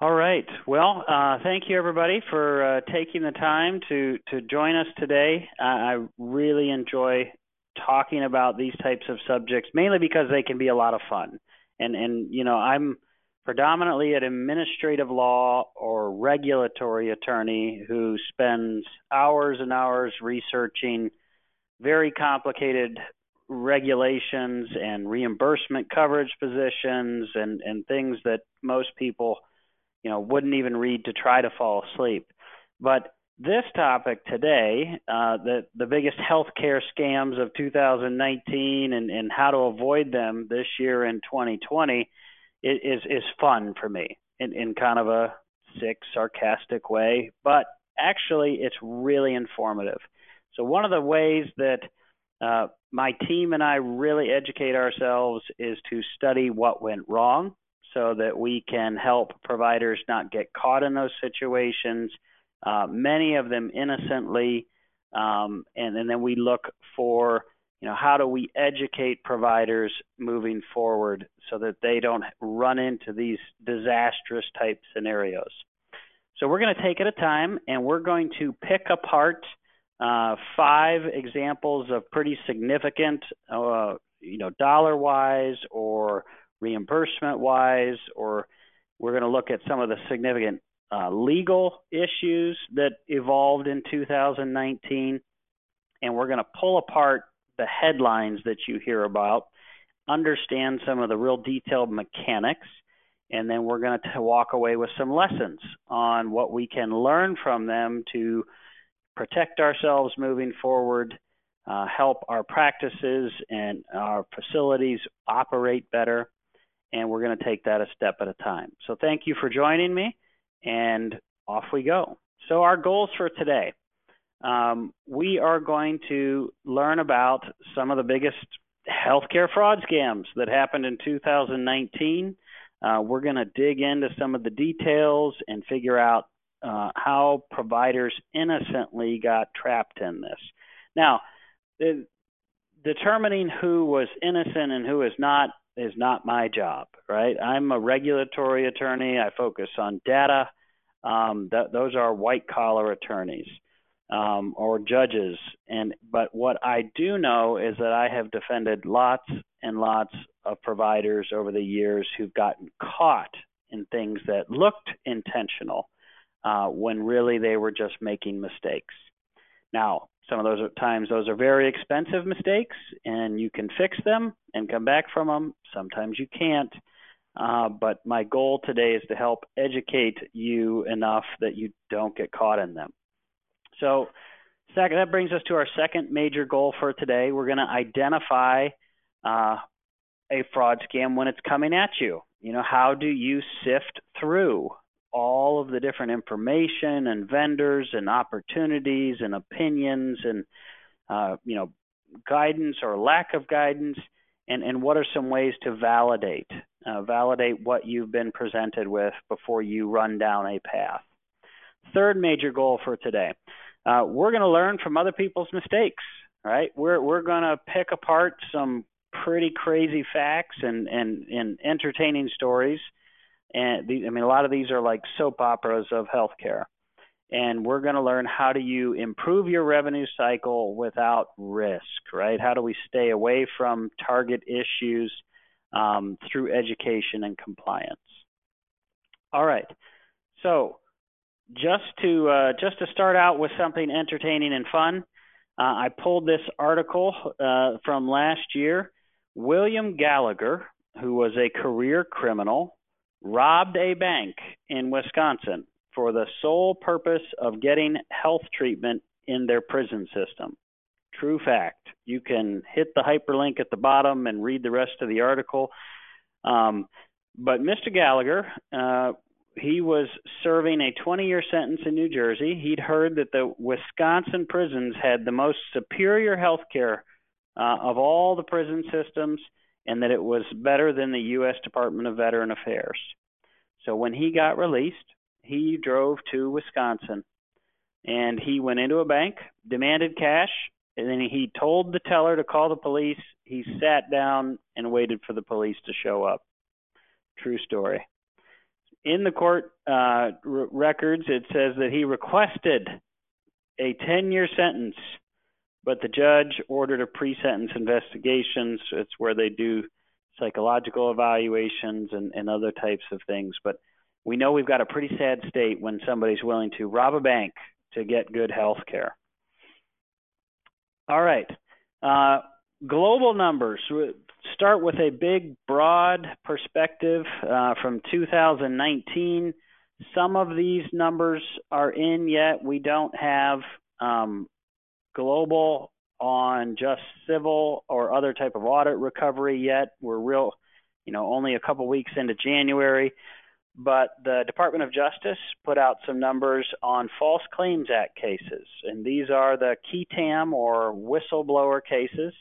All right. Well, uh, thank you everybody for uh, taking the time to to join us today. Uh, I really enjoy talking about these types of subjects, mainly because they can be a lot of fun. And and you know, I'm predominantly an administrative law or regulatory attorney who spends hours and hours researching very complicated regulations and reimbursement coverage positions and and things that most people you know wouldn't even read to try to fall asleep. But this topic today uh, the the biggest healthcare scams of 2019 and and how to avoid them this year in 2020 is is fun for me in in kind of a sick sarcastic way but actually it's really informative. So one of the ways that uh, my team and I really educate ourselves is to study what went wrong so that we can help providers not get caught in those situations, uh, many of them innocently. Um, and, and then we look for, you know, how do we educate providers moving forward so that they don't run into these disastrous type scenarios. So we're going to take it a time and we're going to pick apart uh, five examples of pretty significant, uh, you know, dollar wise or reimbursement wise, or we're going to look at some of the significant uh, legal issues that evolved in 2019, and we're going to pull apart the headlines that you hear about, understand some of the real detailed mechanics, and then we're going to walk away with some lessons on what we can learn from them to protect ourselves moving forward, uh, help our practices and our facilities operate better, and we're going to take that a step at a time. So thank you for joining me, and off we go. So our goals for today. Um, we are going to learn about some of the biggest healthcare fraud scams that happened in 2019. Uh, we're going to dig into some of the details and figure out uh, how providers innocently got trapped in this. Now, the, determining who was innocent and who is not is not my job, right? I'm a regulatory attorney. I focus on data. Um, th- those are white collar attorneys um, or judges. And but what I do know is that I have defended lots and lots of providers over the years who've gotten caught in things that looked intentional uh, when really they were just making mistakes. Now, some of those times those are very expensive mistakes, and you can fix them and come back from them. Sometimes you can't. Uh, but my goal today is to help educate you enough that you don't get caught in them. So, second, that brings us to our second major goal for today. We're going to identify uh, a fraud scam when it's coming at you. You know, how do you sift through all of the different information and vendors and opportunities and opinions and uh, you know guidance or lack of guidance and, and what are some ways to validate uh, validate what you've been presented with before you run down a path? Third major goal for today uh, we're going to learn from other people's mistakes right? We're we're going to pick apart some pretty crazy facts and and, and entertaining stories and the, I mean, a lot of these are like soap operas of healthcare. And we're going to learn how do you improve your revenue cycle without risk, right? How do we stay away from target issues um, through education and compliance? All right. So just to uh, just to start out with something entertaining and fun, uh, I pulled this article uh, from last year. William Gallagher, who was a career criminal, robbed a bank in Wisconsin for the sole purpose of getting health treatment in their prison system. True fact. You can hit the hyperlink at the bottom and read the rest of the article. Um, but Mr. Gallagher, uh, he was serving a 20 year sentence in New Jersey. He'd heard that the Wisconsin prisons had the most superior health care uh, of all the prison systems and that it was better than the U.S. Department of Veteran Affairs. So when he got released, he drove to Wisconsin and he went into a bank, demanded cash, and then he told the teller to call the police. He sat down and waited for the police to show up. True story. in the court uh, records, it says that he requested a 10 year sentence, but the judge ordered a pre sentence investigation. So it's where they do psychological evaluations and, and other types of things. But we know we've got a pretty sad state when somebody's willing to rob a bank to get good health care. All right. Uh, global numbers start with a big, broad perspective uh, from 2019. Some of these numbers are in yet. We don't have um, global on just civil or other type of audit recovery yet. We're real, you know, only a couple weeks into January. But the Department of Justice put out some numbers on False Claims Act cases, and these are the qui tam or whistleblower cases.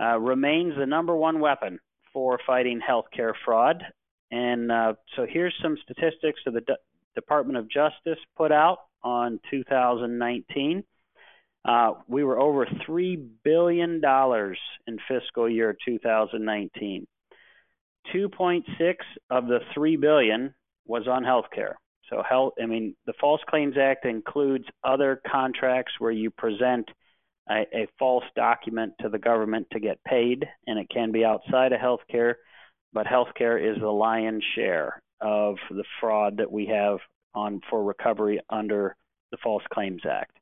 Uh, remains the number one weapon for fighting healthcare fraud. And uh, so here's some statistics that the D- Department of Justice put out on 2019. Uh, we were over $3 billion in fiscal year 2019. 2.6 of the 3 billion was on healthcare. So health, I mean, the False Claims Act includes other contracts where you present a, a false document to the government to get paid, and it can be outside of healthcare, but healthcare is the lion's share of the fraud that we have on for recovery under the False Claims Act.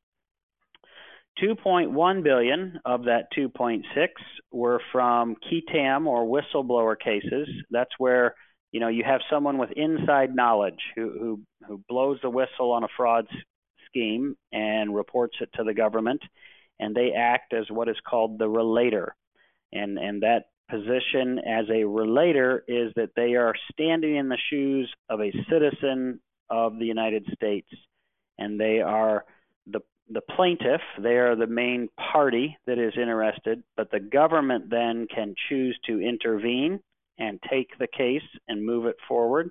2.1 billion of that 2.6 were from qui tam or whistleblower cases. That's where you know you have someone with inside knowledge who who, who blows the whistle on a fraud scheme and reports it to the government and they act as what is called the relator. And, and that position as a relator is that they are standing in the shoes of a citizen of the United States, and they are the the plaintiff, they are the main party that is interested, but the government then can choose to intervene and take the case and move it forward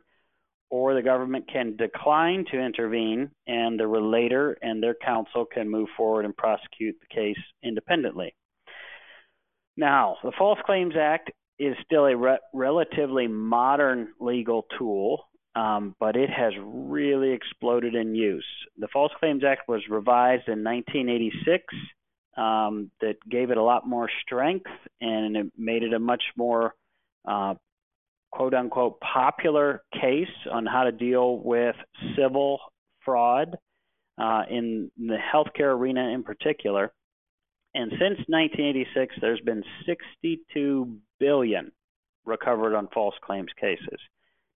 or the government can decline to intervene and the relator and their counsel can move forward and prosecute the case independently. Now, the False Claims Act is still a re- relatively modern legal tool, um, but it has really exploded in use. The False Claims Act was revised in 1986. Um, that gave it a lot more strength and it made it a much more uh, quote unquote popular case on how to deal with civil fraud uh, in the healthcare arena in particular. And since 1986, there's been 62 billion recovered on false claims cases.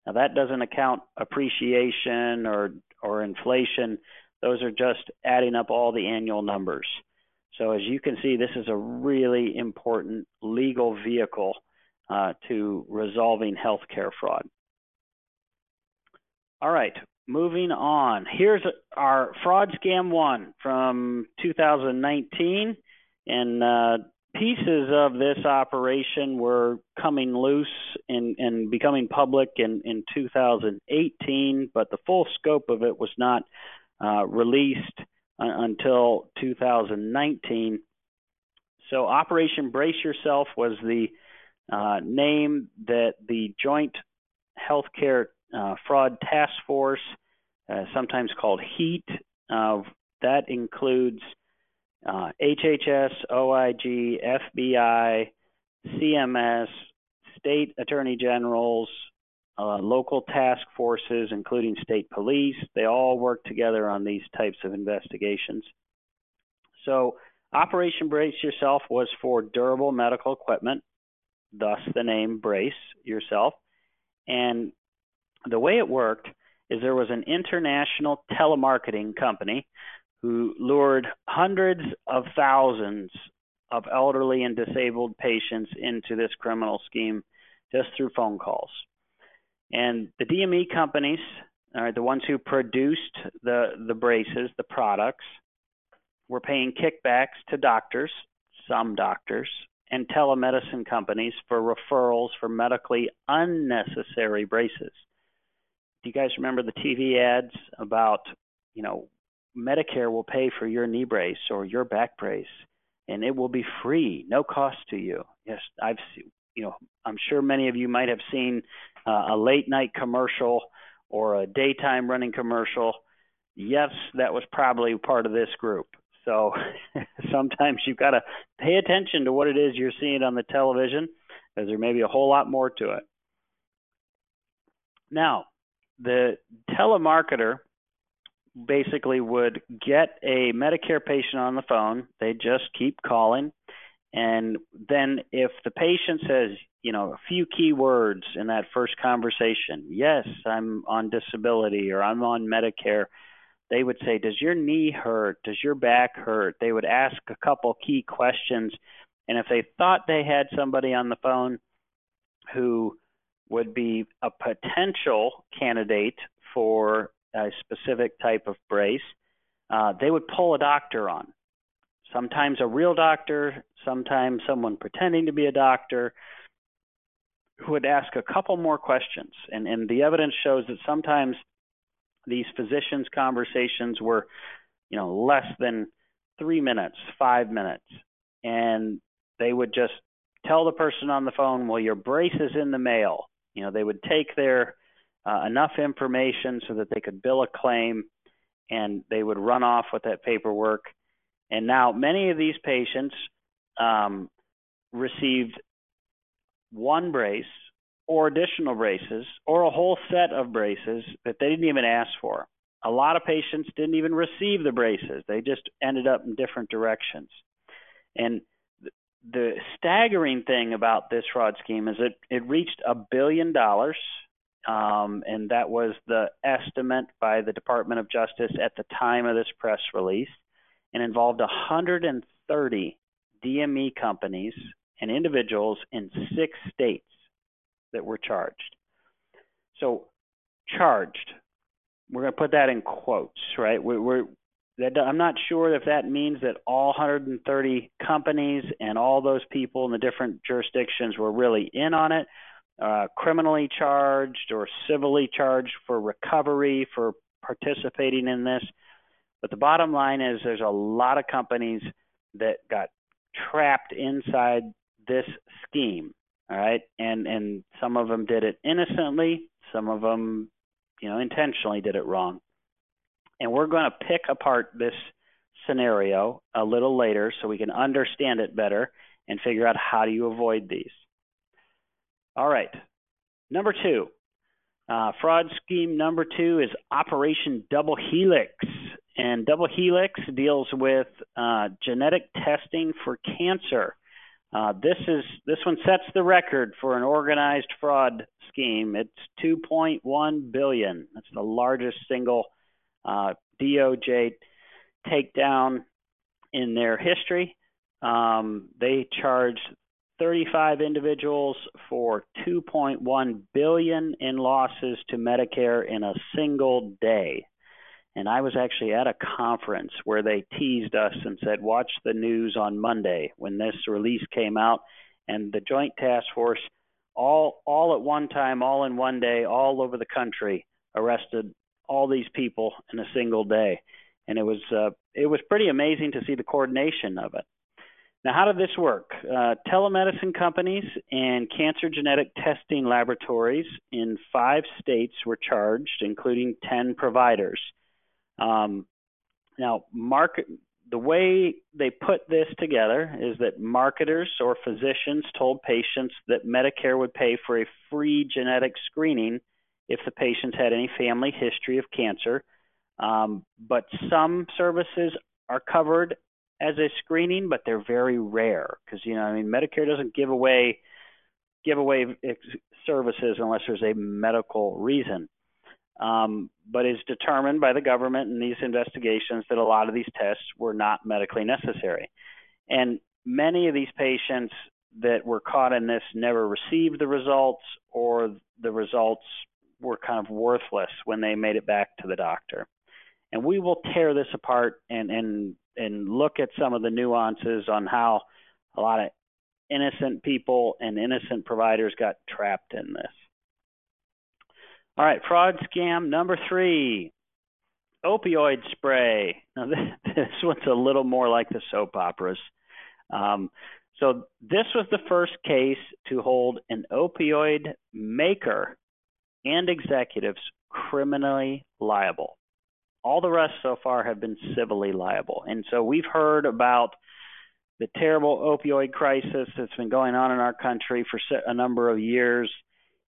Now that doesn't account appreciation or or inflation. Those are just adding up all the annual numbers. So as you can see, this is a really important legal vehicle uh, to resolving healthcare fraud. All right, moving on. Here's our fraud scam one from 2019, and uh, pieces of this operation were coming loose and, and becoming public in, in 2018, but the full scope of it was not uh, released uh, until 2019. So Operation Brace Yourself was the uh, name that the Joint Healthcare uh, Fraud Task Force, uh, sometimes called HEAT, uh, that includes HHS, uh, OIG, FBI, CMS, state attorney generals, uh, local task forces, including state police. They all work together on these types of investigations. So, Operation Brace Yourself was for durable medical equipment thus the name Brace Yourself. And the way it worked is there was an international telemarketing company who lured hundreds of thousands of elderly and disabled patients into this criminal scheme just through phone calls. And the DME companies are the ones who produced the, the braces, the products, were paying kickbacks to doctors, some doctors, and telemedicine companies for referrals for medically unnecessary braces. Do you guys remember the TV ads about, you know, Medicare will pay for your knee brace or your back brace and it will be free, no cost to you. Yes, I've you know, I'm sure many of you might have seen uh, a late night commercial or a daytime running commercial, yes, that was probably part of this group. So sometimes you've got to pay attention to what it is you're seeing on the television, because there may be a whole lot more to it. Now, the telemarketer basically would get a Medicare patient on the phone. They just keep calling. And then if the patient says, you know, a few key words in that first conversation, yes, I'm on disability or I'm on Medicare, they would say, Does your knee hurt? Does your back hurt? They would ask a couple key questions. And if they thought they had somebody on the phone who would be a potential candidate for a specific type of brace, uh, they would pull a doctor on. Sometimes a real doctor, sometimes someone pretending to be a doctor who would ask a couple more questions. And, and the evidence shows that sometimes these physicians' conversations were, you know, less than three minutes, five minutes. And they would just tell the person on the phone, well, your brace is in the mail. You know, they would take their uh, enough information so that they could bill a claim and they would run off with that paperwork. And now many of these patients um, received one brace or additional braces or a whole set of braces that they didn't even ask for. A lot of patients didn't even receive the braces. They just ended up in different directions. And the staggering thing about this fraud scheme is it it reached a billion dollars um, and that was the estimate by the Department of Justice at the time of this press release, and involved 130 DME companies and individuals in six states that were charged. So, charged. We're going to put that in quotes, right? We're, we're that, I'm not sure if that means that all 130 companies and all those people in the different jurisdictions were really in on it, uh, criminally charged or civilly charged for recovery for participating in this. But the bottom line is there's a lot of companies that got trapped inside this scheme. All right, and and some of them did it innocently, some of them, you know, intentionally did it wrong. And we're going to pick apart this scenario a little later so we can understand it better and figure out how do you avoid these. All right. Number two, uh, fraud scheme number two is Operation Double Helix. And Double Helix deals with uh, genetic testing for cancer. Uh, this is this one sets the record for an organized fraud scheme. It's 2.1 billion. That's the largest single uh, DOJ takedown in their history. Um, they charged 35 individuals for 2.1 billion in losses to Medicare in a single day. And I was actually at a conference where they teased us and said, "Watch the news on Monday when this release came out." And the Joint Task Force, all all at one time, all in one day, all over the country, arrested all these people in a single day, and it was uh, it was pretty amazing to see the coordination of it. Now, how did this work? Uh, telemedicine companies and cancer genetic testing laboratories in five states were charged, including 10 providers. Um, now, market, the way they put this together is that marketers or physicians told patients that Medicare would pay for a free genetic screening if the patients had any family history of cancer. Um, but some services are covered as a screening, but they're very rare because you know I mean Medicare doesn't give away give away services unless there's a medical reason. Um, but it's determined by the government in these investigations that a lot of these tests were not medically necessary. And many of these patients that were caught in this never received the results or the results were kind of worthless when they made it back to the doctor. And we will tear this apart and, and and look at some of the nuances on how a lot of innocent people and innocent providers got trapped in this. All right, fraud scam number three opioid spray. Now, this, one's a little more like the soap operas. Um, so, this was the first case to hold an opioid maker and executives criminally liable. All the rest so far have been civilly liable. And so we've heard about the terrible opioid crisis that's been going on in our country for a number of years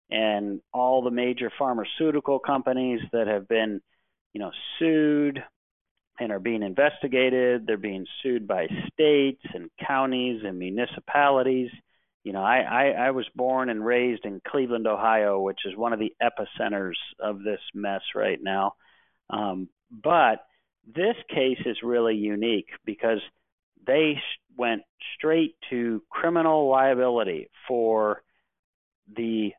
and all the major pharmaceutical companies that have been, you know, sued and are being investigated. They're being sued by states and counties and municipalities. You know, I, I, I was born and raised in Cleveland, Ohio, which is one of the epicenters of this mess right now. Um, but this case is really unique because they went straight to criminal liability for the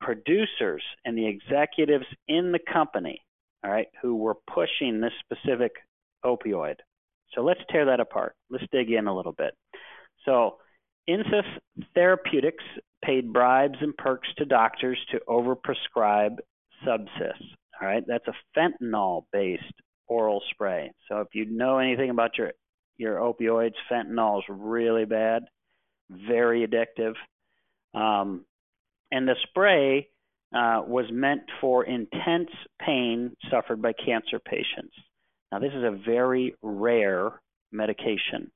producers and the executives in the company, all right, who were pushing this specific opioid. So let's tear that apart. Let's dig in a little bit. So, Insys Therapeutics paid bribes and perks to doctors to overprescribe Subsys. All right, that's a fentanyl-based oral spray. So if you know anything about your your opioids, fentanyl is really bad, very addictive. Um, and the spray uh, was meant for intense pain suffered by cancer patients. Now, this is a very rare medication.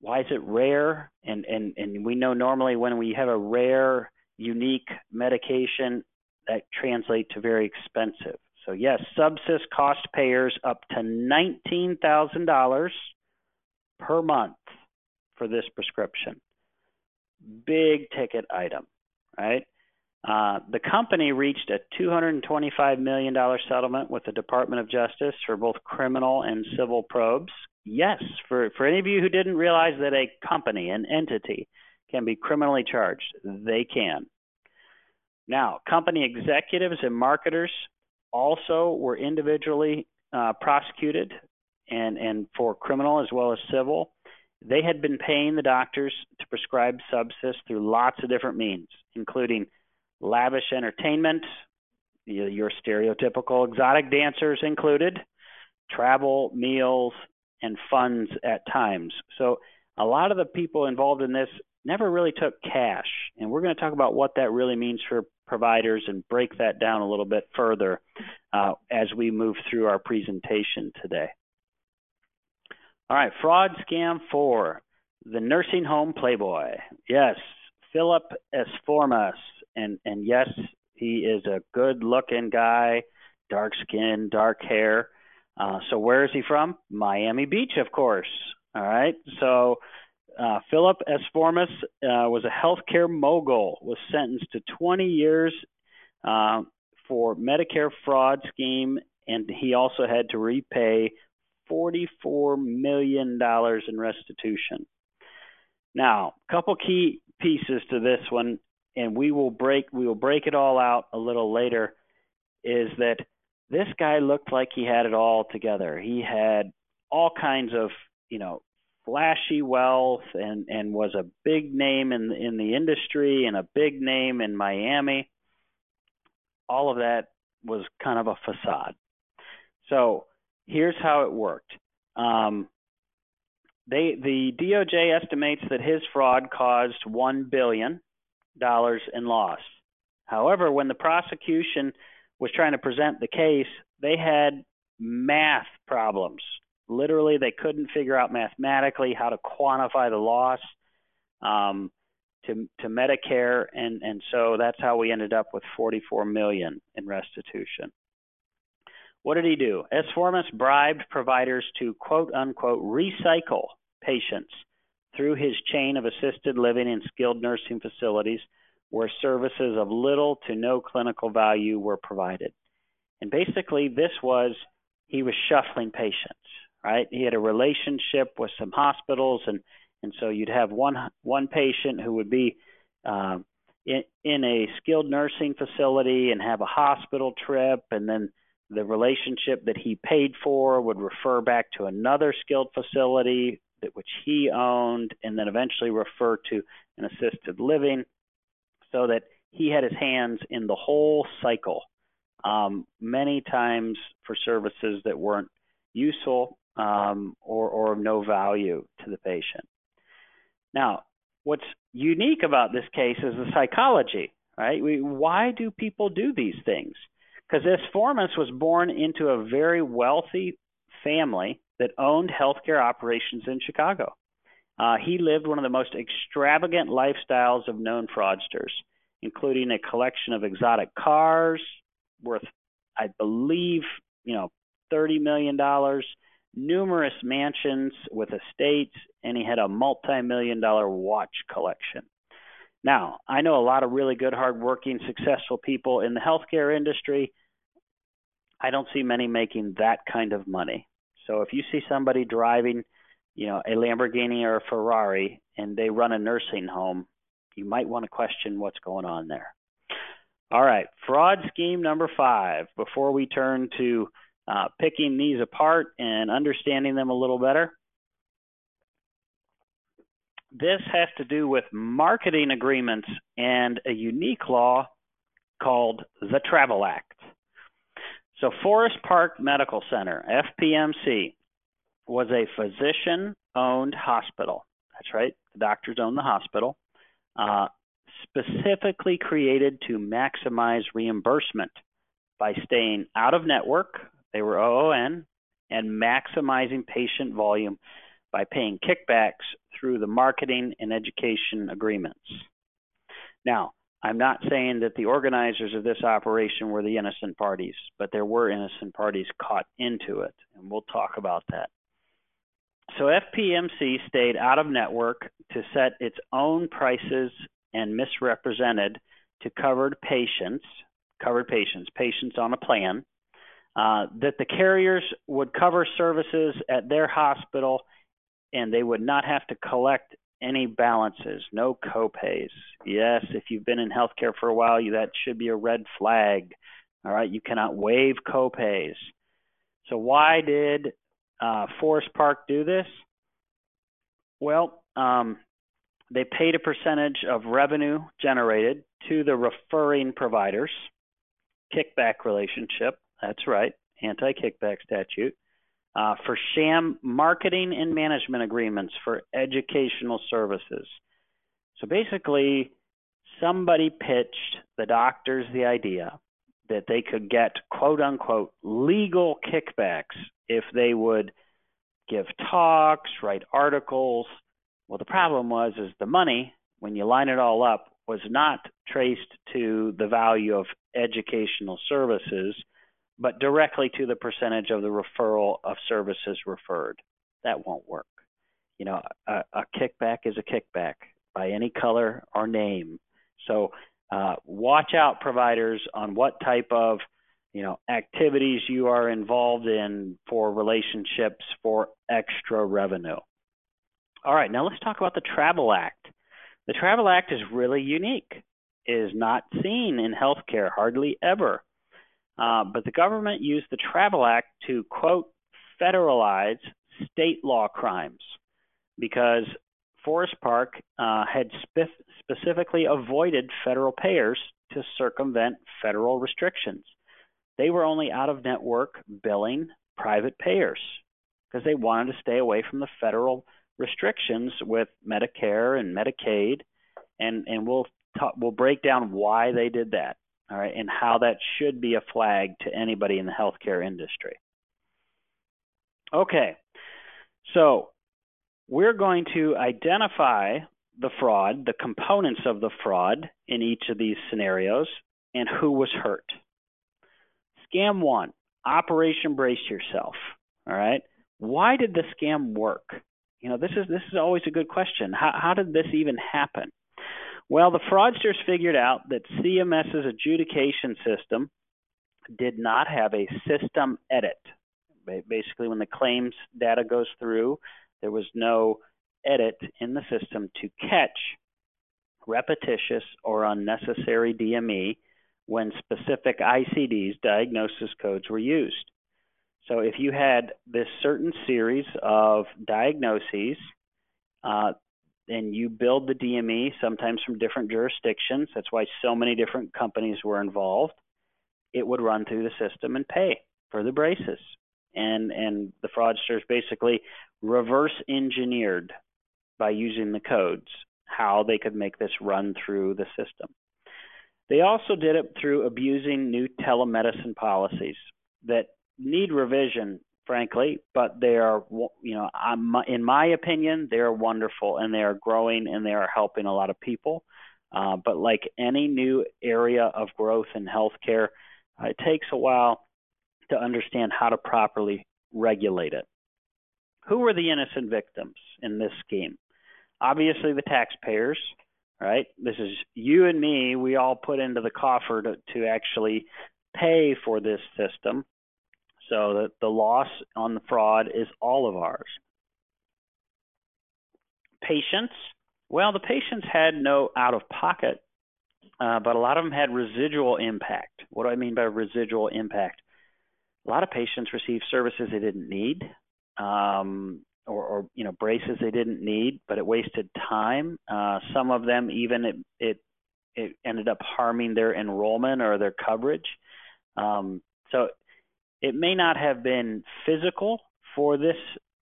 Why is it rare? And, and, and we know normally when we have a rare, unique medication, that translate to very expensive. So, yes, Subsys cost payers up to $19,000 per month for this prescription. Big ticket item, right? Uh, the company reached a $225 million settlement with the Department of Justice for both criminal and civil probes. Yes, for, for any of you who didn't realize that a company, an entity, can be criminally charged, they can. Now, company executives and marketers also were individually uh, prosecuted and, and for criminal as well as civil. They had been paying the doctors to prescribe Subsys through lots of different means, including lavish entertainment, your stereotypical exotic dancers included, travel, meals, and funds at times. So a lot of the people involved in this never really took cash. And we're going to talk about what that really means for providers and break that down a little bit further uh, as we move through our presentation today. All right, fraud scam four, the nursing home playboy. Yes, Philip Esformas and and yes, he is a good-looking guy, dark skin, dark hair. Uh, so where is he from? Miami Beach, of course. All right. So uh, Philip Esformas uh, was a healthcare mogul, was sentenced to 20 years uh, for Medicare fraud scheme, and he also had to repay 44 million dollars in restitution. Now, a couple key pieces to this one and we will break we will break it all out a little later is that this guy looked like he had it all together. He had all kinds of, you know, flashy wealth and and was a big name in in the industry and a big name in Miami. All of that was kind of a facade. So, here's how it worked. Um, they the DOJ estimates that his fraud caused 1 billion dollars in loss. However, when the prosecution was trying to present the case, they had math problems. Literally, they couldn't figure out mathematically how to quantify the loss um, to to Medicare, and and so that's how we ended up with 44 million in restitution. What did he do? Esformas bribed providers to quote unquote recycle patients through his chain of assisted living and skilled nursing facilities where services of little to no clinical value were provided. And basically, this was he was shuffling patients, right? He had a relationship with some hospitals, and and so you'd have one one patient who would be uh, in, in a skilled nursing facility and have a hospital trip, and then the relationship that he paid for would refer back to another skilled facility that which he owned, and then eventually refer to an assisted living, so that he had his hands in the whole cycle. Um, many times for services that weren't useful um, or, or of no value to the patient. Now, what's unique about this case is the psychology, right? We, why do people do these things? Because this Formas was born into a very wealthy family that owned healthcare operations in Chicago. Uh, he lived one of the most extravagant lifestyles of known fraudsters, including a collection of exotic cars worth, I believe, you know, $30 million, numerous mansions with estates, and he had a multi million dollar watch collection. Now, I know a lot of really good, hardworking, successful people in the healthcare industry. I don't see many making that kind of money. So if you see somebody driving, you know, a Lamborghini or a Ferrari and they run a nursing home, you might want to question what's going on there. All right, fraud scheme number five. Before we turn to uh, picking these apart and understanding them a little better, this has to do with marketing agreements and a unique law called the Travel Act. So, Forest Park Medical Center, FPMC, was a physician owned hospital. That's right, the doctors own the hospital, uh, specifically created to maximize reimbursement by staying out of network, they were OON, and maximizing patient volume by paying kickbacks through the marketing and education agreements. Now, I'm not saying that the organizers of this operation were the innocent parties, but there were innocent parties caught into it, and we'll talk about that. So FPMC stayed out of network to set its own prices and misrepresented to covered patients, covered patients, patients on a plan, uh, that the carriers would cover services at their hospital and they would not have to collect any balances, no copays. Yes, if you've been in healthcare for a while, you, that should be a red flag. All right, you cannot waive copays. So why did uh, Forest Park do this? Well, um, they paid a percentage of revenue generated to the referring providers. Kickback relationship. That's right, anti-kickback statute uh, for sham marketing and management agreements for educational services. So basically, somebody pitched the doctors the idea that they could get quote unquote legal kickbacks if they would give talks, write articles. Well, the problem was is the money when you line it all up was not traced to the value of educational services but directly to the percentage of the referral of services referred. That won't work. You know, a, a kickback is a kickback by any color or name. So uh, watch out, providers, on what type of you know activities you are involved in for relationships for extra revenue. All right, now let's talk about the Travel Act. The Travel Act is really unique. It is not seen in healthcare hardly ever. Uh, but the government used the Travel Act to, quote, federalize state law crimes because Forest Park uh, had spe- specifically avoided federal payers to circumvent federal restrictions. They were only out of network billing private payers because they wanted to stay away from the federal restrictions with Medicare and Medicaid, and and we'll talk, we'll break down why they did that all right, and how that should be a flag to anybody in the healthcare industry. Okay, so we're going to identify the fraud, the components of the fraud in each of these scenarios, and who was hurt. Scam one, Operation Brace Yourself. All right, why did the scam work? You know, this is this is always a good question. How how did this even happen? Well, the fraudsters figured out that CMS's adjudication system did not have a system edit. Basically, when the claims data goes through, there was no edit in the system to catch repetitious or unnecessary DME when specific ICDs, diagnosis codes, were used. So if you had this certain series of diagnoses, uh, and you billed the DME sometimes from different jurisdictions. That's why so many different companies were involved. It would run through the system and pay for the braces. And and the fraudsters basically reverse engineered by using the codes how they could make this run through the system. They also did it through abusing new telemedicine policies that need revision, frankly, but they are, you know, I'm, in my opinion, they are wonderful and they are growing and they are helping a lot of people. Uh, but like any new area of growth in healthcare, uh, it takes a while to understand how to properly regulate it. Who were the innocent victims in this scheme? Obviously, the taxpayers, right? This is you and me. We all put into the coffer to, to actually pay for this system so that the loss on the fraud is all of ours. Patients, well, the patients had no out of pocket, uh, but a lot of them had residual impact. What do I mean by residual impact? A lot of patients received services they didn't need, um, or, or, you know braces they didn't need, but it wasted time. Uh, some of them even it, it it ended up harming their enrollment or their coverage. Um, so it may not have been physical for this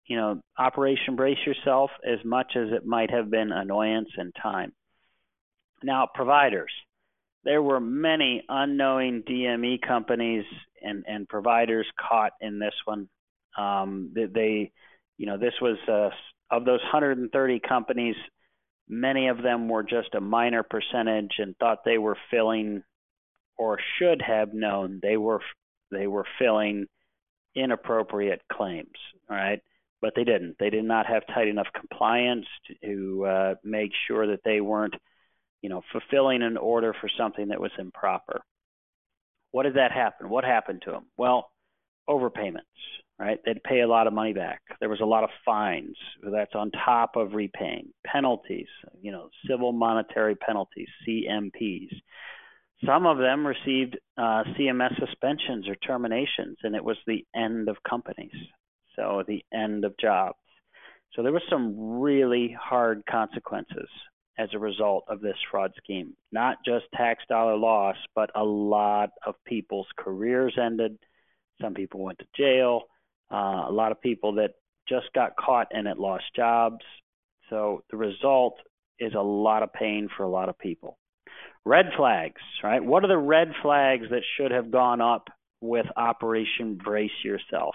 you know, Operation Brace Yourself as much as it might have been annoyance and time. Now, providers. There were many unknowing DME companies and, and providers caught in this one. Um, they, you know, this was uh, of those 130 companies, many of them were just a minor percentage and thought they were filling or should have known they were they were filling inappropriate claims. Right but they didn't. They did not have tight enough compliance to uh, make sure that they weren't, you know, fulfilling an order for something that was improper. What did that happen? What happened to them? Well, overpayments, right? They'd pay a lot of money back. There was a lot of fines. That's on top of repaying. Penalties, you know, civil monetary penalties, CMPs. Some of them received uh, CMS suspensions or terminations, and it was the end of companies so the end of jobs. So there were some really hard consequences as a result of this fraud scheme. Not just tax dollar loss, but a lot of people's careers ended. Some people went to jail. Uh, a lot of people that just got caught and it lost jobs. So the result is a lot of pain for a lot of people. Red flags, right? What are the red flags that should have gone up with Operation Brace Yourself?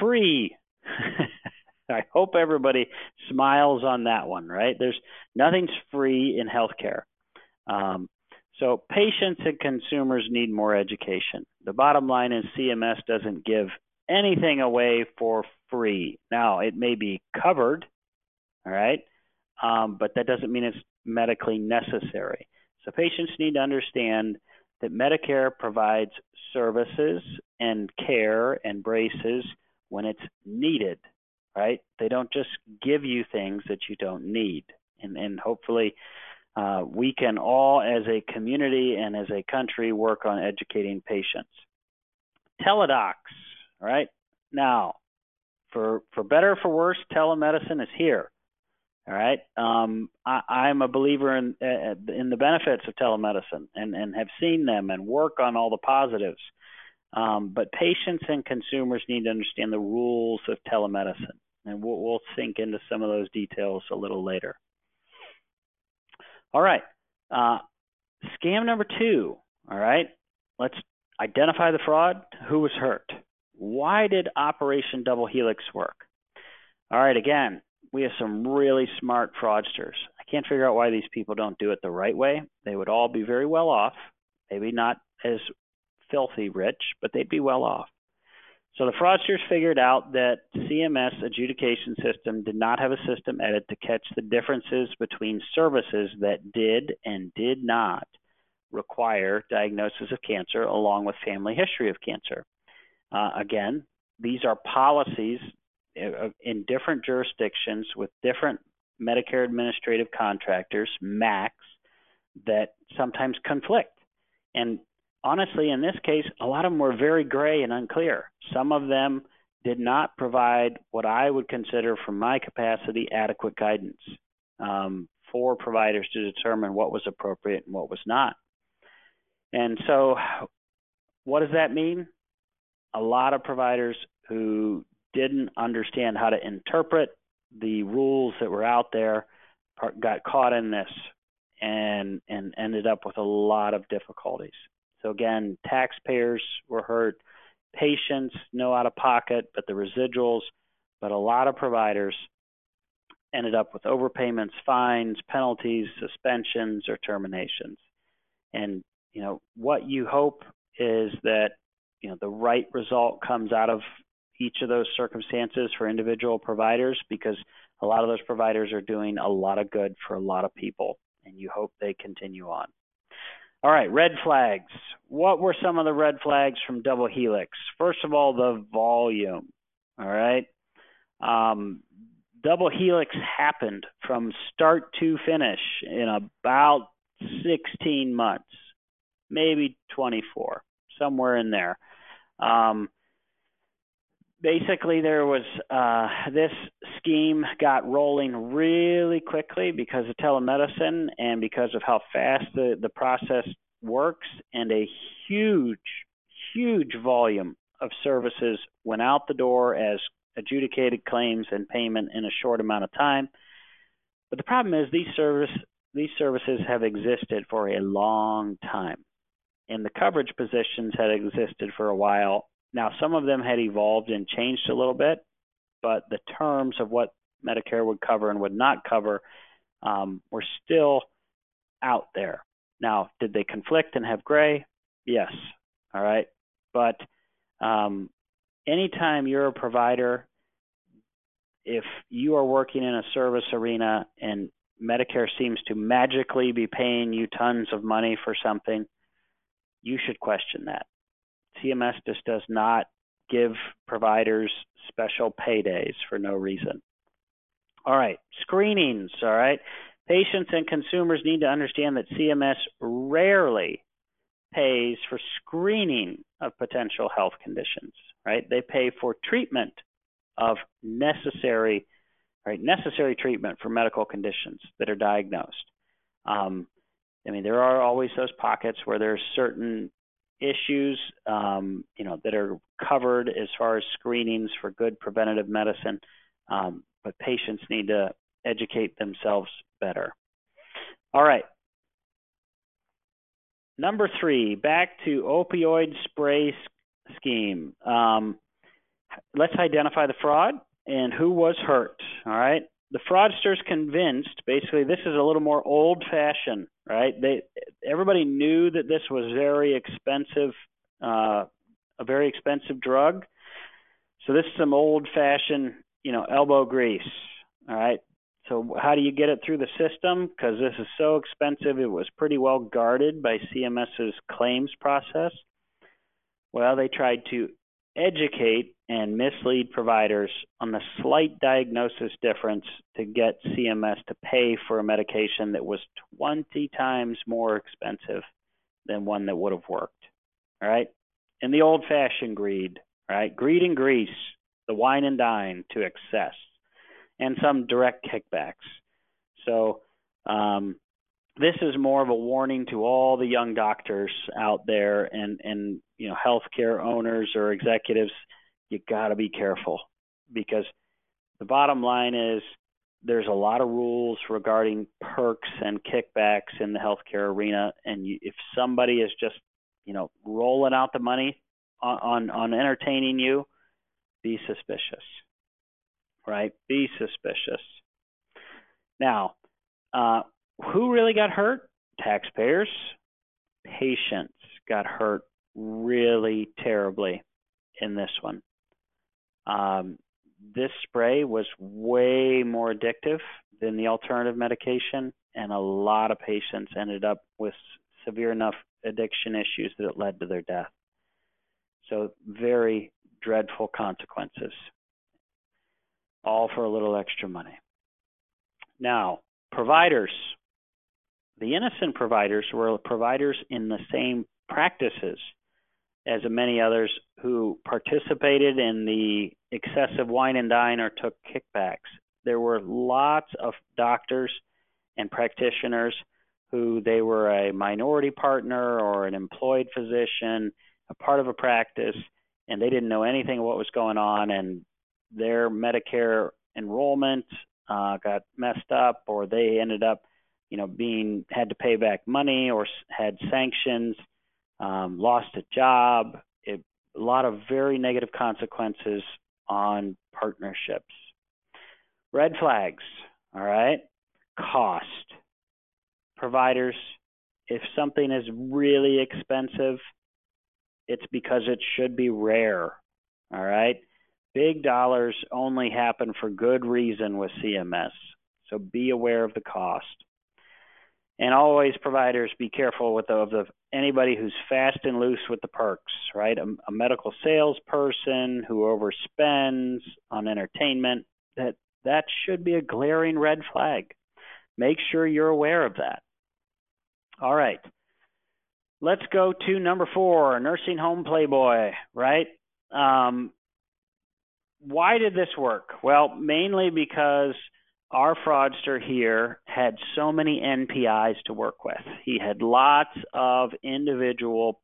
free. I hope everybody smiles on that one, right? There's nothing's free in healthcare. Um, so patients and consumers need more education. The bottom line is CMS doesn't give anything away for free. Now, it may be covered, all right, um, but that doesn't mean it's medically necessary. So patients need to understand that Medicare provides services and care and braces when it's needed, right? They don't just give you things that you don't need. And, and hopefully, uh, we can all, as a community and as a country, work on educating patients. Teledocs, right? Now, for for better or for worse, telemedicine is here. All right. Um, I, am a believer in uh, in the benefits of telemedicine and, and have seen them and work on all the positives. Um, but patients and consumers need to understand the rules of telemedicine, and we'll, we'll sink into some of those details a little later. All right, uh, scam number two. All right, let's identify the fraud. Who was hurt? Why did Operation Double Helix work? All right, again, we have some really smart fraudsters. I can't figure out why these people don't do it the right way. They would all be very well off, maybe not as filthy rich, but they'd be well off. So the fraudsters figured out that CMS adjudication system did not have a system edit to catch the differences between services that did and did not require diagnosis of cancer along with family history of cancer. Uh, again, these are policies in different jurisdictions with different Medicare administrative contractors, MACs, that sometimes conflict. And honestly, in this case, a lot of them were very gray and unclear. Some of them did not provide what I would consider, from my capacity, adequate guidance um, for providers to determine what was appropriate and what was not. And so, what does that mean? A lot of providers who didn't understand how to interpret the rules that were out there got caught in this and and ended up with a lot of difficulties. So again, taxpayers were hurt, patients no out of pocket, but the residuals, but a lot of providers ended up with overpayments, fines, penalties, suspensions, or terminations. And you know what you hope is that you know the right result comes out of each of those circumstances for individual providers because a lot of those providers are doing a lot of good for a lot of people and you hope they continue on. All right, red flags. What were some of the red flags from double helix? First of all, the volume. All right. Um, double helix happened from start to finish in about 16 months, maybe 24, somewhere in there. Um, basically, there was uh, this scheme got rolling really quickly because of telemedicine and because of how fast the, the process works, and a huge, huge volume of services went out the door as adjudicated claims and payment in a short amount of time. But the problem is these service these services have existed for a long time. And the coverage positions had existed for a while. Now some of them had evolved and changed a little bit, but the terms of what Medicare would cover and would not cover um, were still out there. Now, did they conflict and have gray? Yes. All right. But um, anytime you're a provider, if you are working in a service arena and Medicare seems to magically be paying you tons of money for something, you should question that. CMS just does not give providers special paydays for no reason. All right, screenings. All right, patients and consumers need to understand that CMS rarely pays for screening of potential health conditions. Right, they pay for treatment of necessary, right, necessary treatment for medical conditions that are diagnosed. Um, I mean, there are always those pockets where there's certain issues, um, you know, that are covered as far as screenings for good preventative medicine, um, but patients need to educate themselves better. All right. Number three, back to opioid spray scheme. Um, let's identify the fraud and who was hurt. All right. The fraudsters convinced basically this is a little more old fashioned, right? They everybody knew that this was very expensive, uh, a very expensive drug. So this is some old fashioned, you know, elbow grease. All right. So how do you get it through the system? Because this is so expensive, it was pretty well guarded by CMS's claims process. Well, they tried to educate and mislead providers on the slight diagnosis difference to get CMS to pay for a medication that was 20 times more expensive than one that would have worked. All right. And the old fashioned greed, right? Greed and grease, the wine and dine to excess, and some direct kickbacks. So, um, this is more of a warning to all the young doctors out there and and you know healthcare owners or executives you got to be careful because the bottom line is there's a lot of rules regarding perks and kickbacks in the healthcare arena and you, if somebody is just you know rolling out the money on, on on entertaining you be suspicious right be suspicious now uh, who really got hurt? Taxpayers. Patients got hurt really terribly in this one. Um, this spray was way more addictive than the alternative medication, and a lot of patients ended up with severe enough addiction issues that it led to their death. So, very dreadful consequences, all for a little extra money. Now, providers the innocent providers were providers in the same practices as many others who participated in the excessive wine and dine or took kickbacks. There were lots of doctors and practitioners who they were a minority partner or an employed physician, a part of a practice, and they didn't know anything of what was going on, and their Medicare enrollment uh, got messed up, or they ended up you know, being had to pay back money or had sanctions, um, lost a job, it, a lot of very negative consequences on partnerships. Red flags, all right? Cost. Providers, if something is really expensive, it's because it should be rare, all right? Big dollars only happen for good reason with CMS, so be aware of the cost. And always, providers, be careful with the, of the anybody who's fast and loose with the perks, right? A, a medical salesperson who overspends on entertainment, that that should be a glaring red flag. Make sure you're aware of that. All right. Let's go to number four, nursing home playboy, right? Um, why did this work? Well, mainly because our fraudster here had so many NPIs to work with. He had lots of individual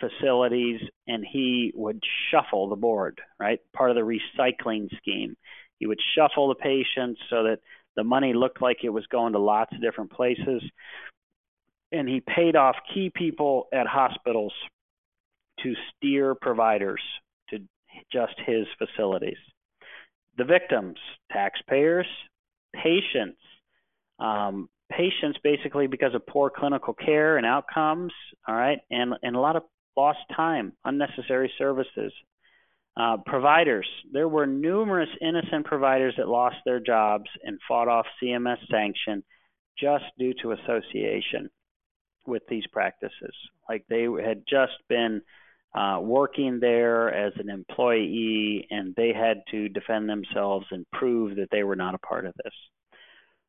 facilities and he would shuffle the board, right? Part of the recycling scheme. He would shuffle the patients so that the money looked like it was going to lots of different places. And he paid off key people at hospitals to steer providers to just his facilities. The victims, taxpayers, patients. Um, patients basically because of poor clinical care and outcomes, all right, and, and a lot of lost time, unnecessary services. Uh, providers, there were numerous innocent providers that lost their jobs and fought off CMS sanction just due to association with these practices. Like they had just been uh, working there as an employee and they had to defend themselves and prove that they were not a part of this.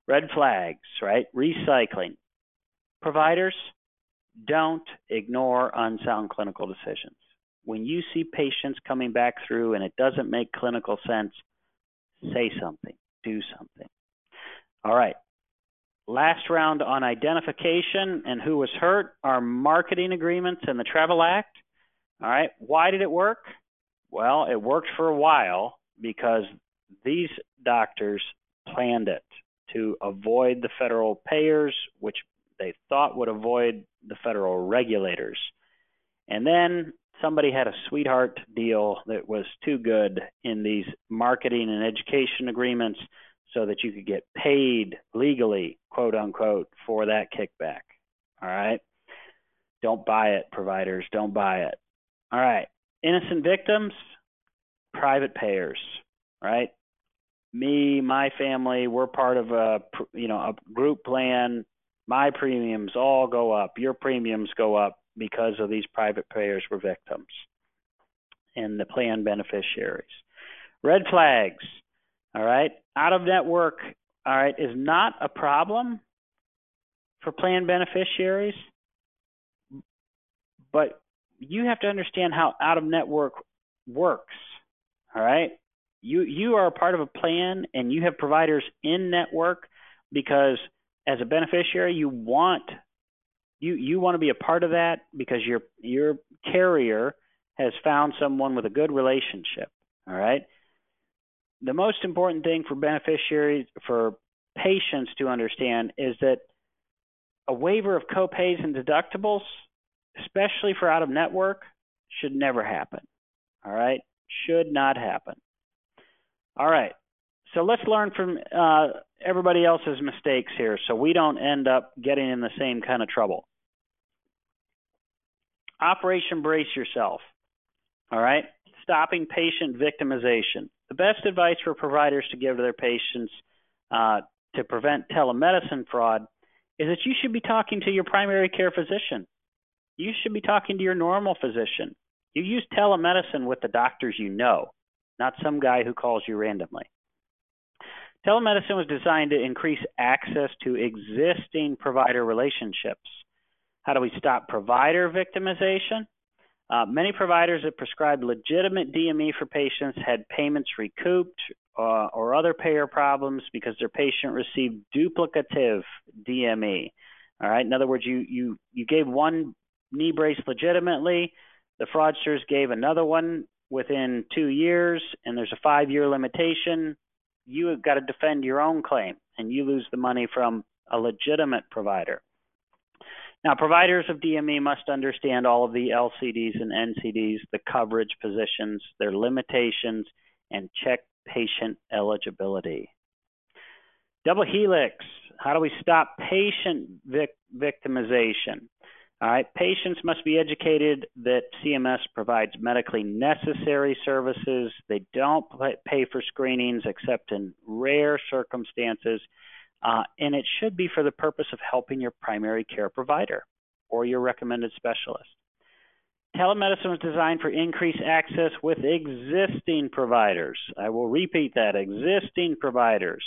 Red flags, right? Recycling. Providers, don't ignore unsound clinical decisions. When you see patients coming back through and it doesn't make clinical sense, say something, do something. All right. Last round on identification and who was hurt are marketing agreements and the Travel Act. All right. Why did it work? Well, it worked for a while because these doctors planned it to avoid the federal payers, which they thought would avoid the federal regulators. And then somebody had a sweetheart deal that was too good in these marketing and education agreements so that you could get paid legally, quote unquote, for that kickback. All right. Don't buy it, providers. Don't buy it. All right. Innocent victims, private payers, right? Me, my family, we're part of a you know a group plan. My premiums all go up. Your premiums go up because of these private payers were victims and the plan beneficiaries. Red flags, all right? Out of network, all right, is not a problem for plan beneficiaries, but you have to understand how out of network works. All right? You you are a part of a plan and you have providers in network because as a beneficiary you want you you want to be a part of that because your your carrier has found someone with a good relationship. All right? The most important thing for beneficiaries for patients to understand is that a waiver of copays and deductibles especially for out of network, should never happen. All right? Should not happen. All right. So let's learn from uh, everybody else's mistakes here so we don't end up getting in the same kind of trouble. Operation Brace Yourself. All right? Stopping patient victimization. The best advice for providers to give to their patients uh, to prevent telemedicine fraud is that you should be talking to your primary care physician you should be talking to your normal physician. You use telemedicine with the doctors you know, not some guy who calls you randomly. Telemedicine was designed to increase access to existing provider relationships. How do we stop provider victimization? Uh, many providers that prescribed legitimate DME for patients had payments recouped uh, or other payer problems because their patient received duplicative DME. All right. In other words, you you you gave one knee brace legitimately. The fraudsters gave another one within two years, and there's a five year limitation. You have got to defend your own claim, and you lose the money from a legitimate provider. Now, providers of DME must understand all of the LCDs and NCDs, the coverage positions, their limitations, and check patient eligibility. Double helix. How do we stop patient vic- victimization? All right, patients must be educated that CMS provides medically necessary services. They don't pay for screenings except in rare circumstances, uh, and it should be for the purpose of helping your primary care provider or your recommended specialist. Telemedicine was designed for increased access with existing providers. I will repeat that existing providers.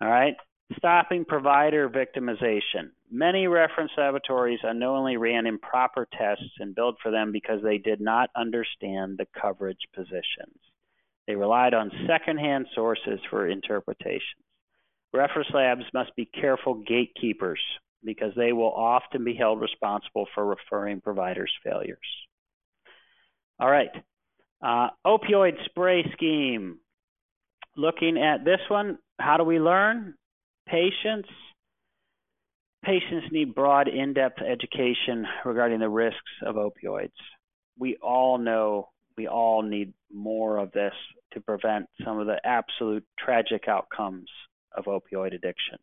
All right, stopping provider victimization. Many reference laboratories unknowingly ran improper tests and billed for them because they did not understand the coverage positions. They relied on secondhand sources for interpretations. Reference labs must be careful gatekeepers because they will often be held responsible for referring providers' failures. All right, uh, opioid spray scheme. Looking at this one, how do we learn? Patients Patients need broad, in depth education regarding the risks of opioids. We all know we all need more of this to prevent some of the absolute tragic outcomes of opioid addiction.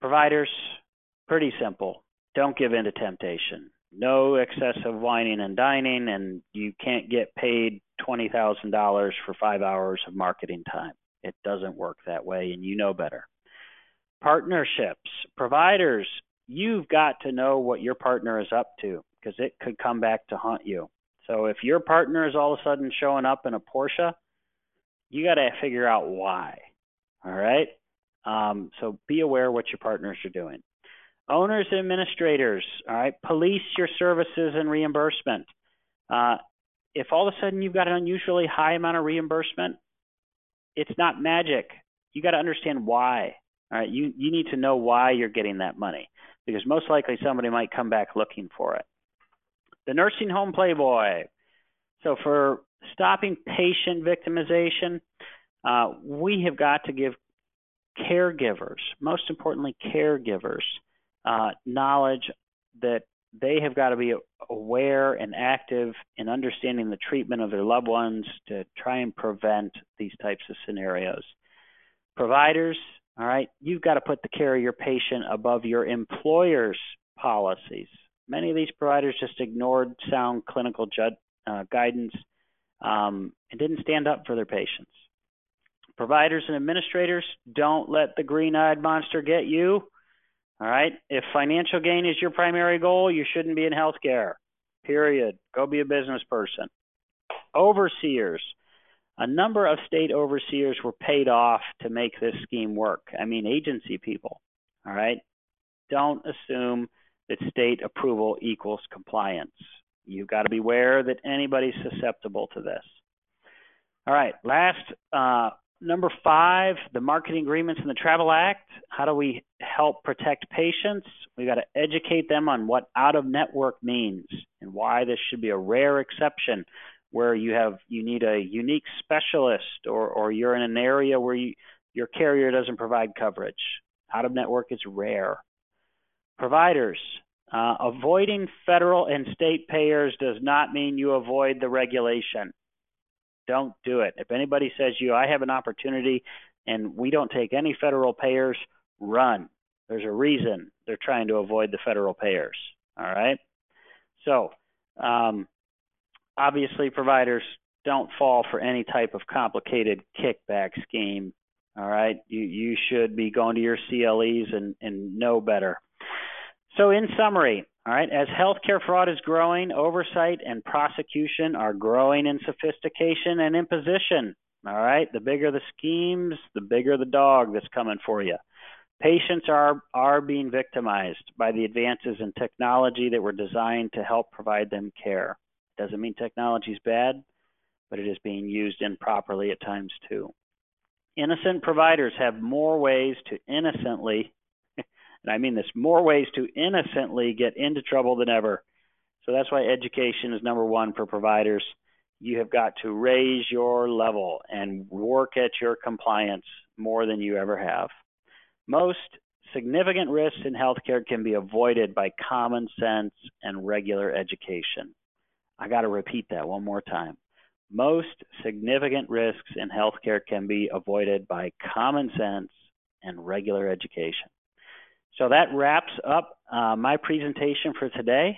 Providers, pretty simple. Don't give in to temptation. No excessive whining and dining, and you can't get paid $20,000 for five hours of marketing time. It doesn't work that way, and you know better partnerships, providers, you've got to know what your partner is up to because it could come back to haunt you. So if your partner is all of a sudden showing up in a Porsche, you got to figure out why. All right. Um, so be aware what your partners are doing. Owners and administrators, all right, police your services and reimbursement. Uh, if all of a sudden you've got an unusually high amount of reimbursement, it's not magic. You got to understand why. All right, you, you need to know why you're getting that money because most likely somebody might come back looking for it. The nursing home playboy. So for stopping patient victimization, uh, we have got to give caregivers, most importantly, caregivers, uh, knowledge that they have got to be aware and active in understanding the treatment of their loved ones to try and prevent these types of scenarios. Providers, all right, you've got to put the care of your patient above your employer's policies. Many of these providers just ignored sound clinical ju- uh, guidance um, and didn't stand up for their patients. Providers and administrators, don't let the green eyed monster get you. All right, if financial gain is your primary goal, you shouldn't be in healthcare. Period. Go be a business person. Overseers, a number of state overseers were paid off to make this scheme work. I mean, agency people. All right. Don't assume that state approval equals compliance. You've got to be aware that anybody's susceptible to this. All right. Last, uh, number five, the marketing agreements in the Travel Act. How do we help protect patients? We've got to educate them on what out of network means and why this should be a rare exception where you have you need a unique specialist or or you're in an area where you, your carrier doesn't provide coverage. Out of network is rare. Providers, uh, avoiding federal and state payers does not mean you avoid the regulation. Don't do it. If anybody says you, I have an opportunity and we don't take any federal payers, run. There's a reason they're trying to avoid the federal payers. All right. So, um, obviously providers don't fall for any type of complicated kickback scheme. All right, you you should be going to your CLEs and and know better. So in summary, all right, as healthcare fraud is growing, oversight and prosecution are growing in sophistication and imposition. All right, the bigger the schemes, the bigger the dog that's coming for you. Patients are are being victimized by the advances in technology that were designed to help provide them care. Doesn't mean technology is bad, but it is being used improperly at times too. Innocent providers have more ways to innocently, and I mean this, more ways to innocently get into trouble than ever. So that's why education is number one for providers. You have got to raise your level and work at your compliance more than you ever have. Most significant risks in healthcare can be avoided by common sense and regular education. I got to repeat that one more time. Most significant risks in healthcare can be avoided by common sense and regular education. So that wraps up uh, my presentation for today.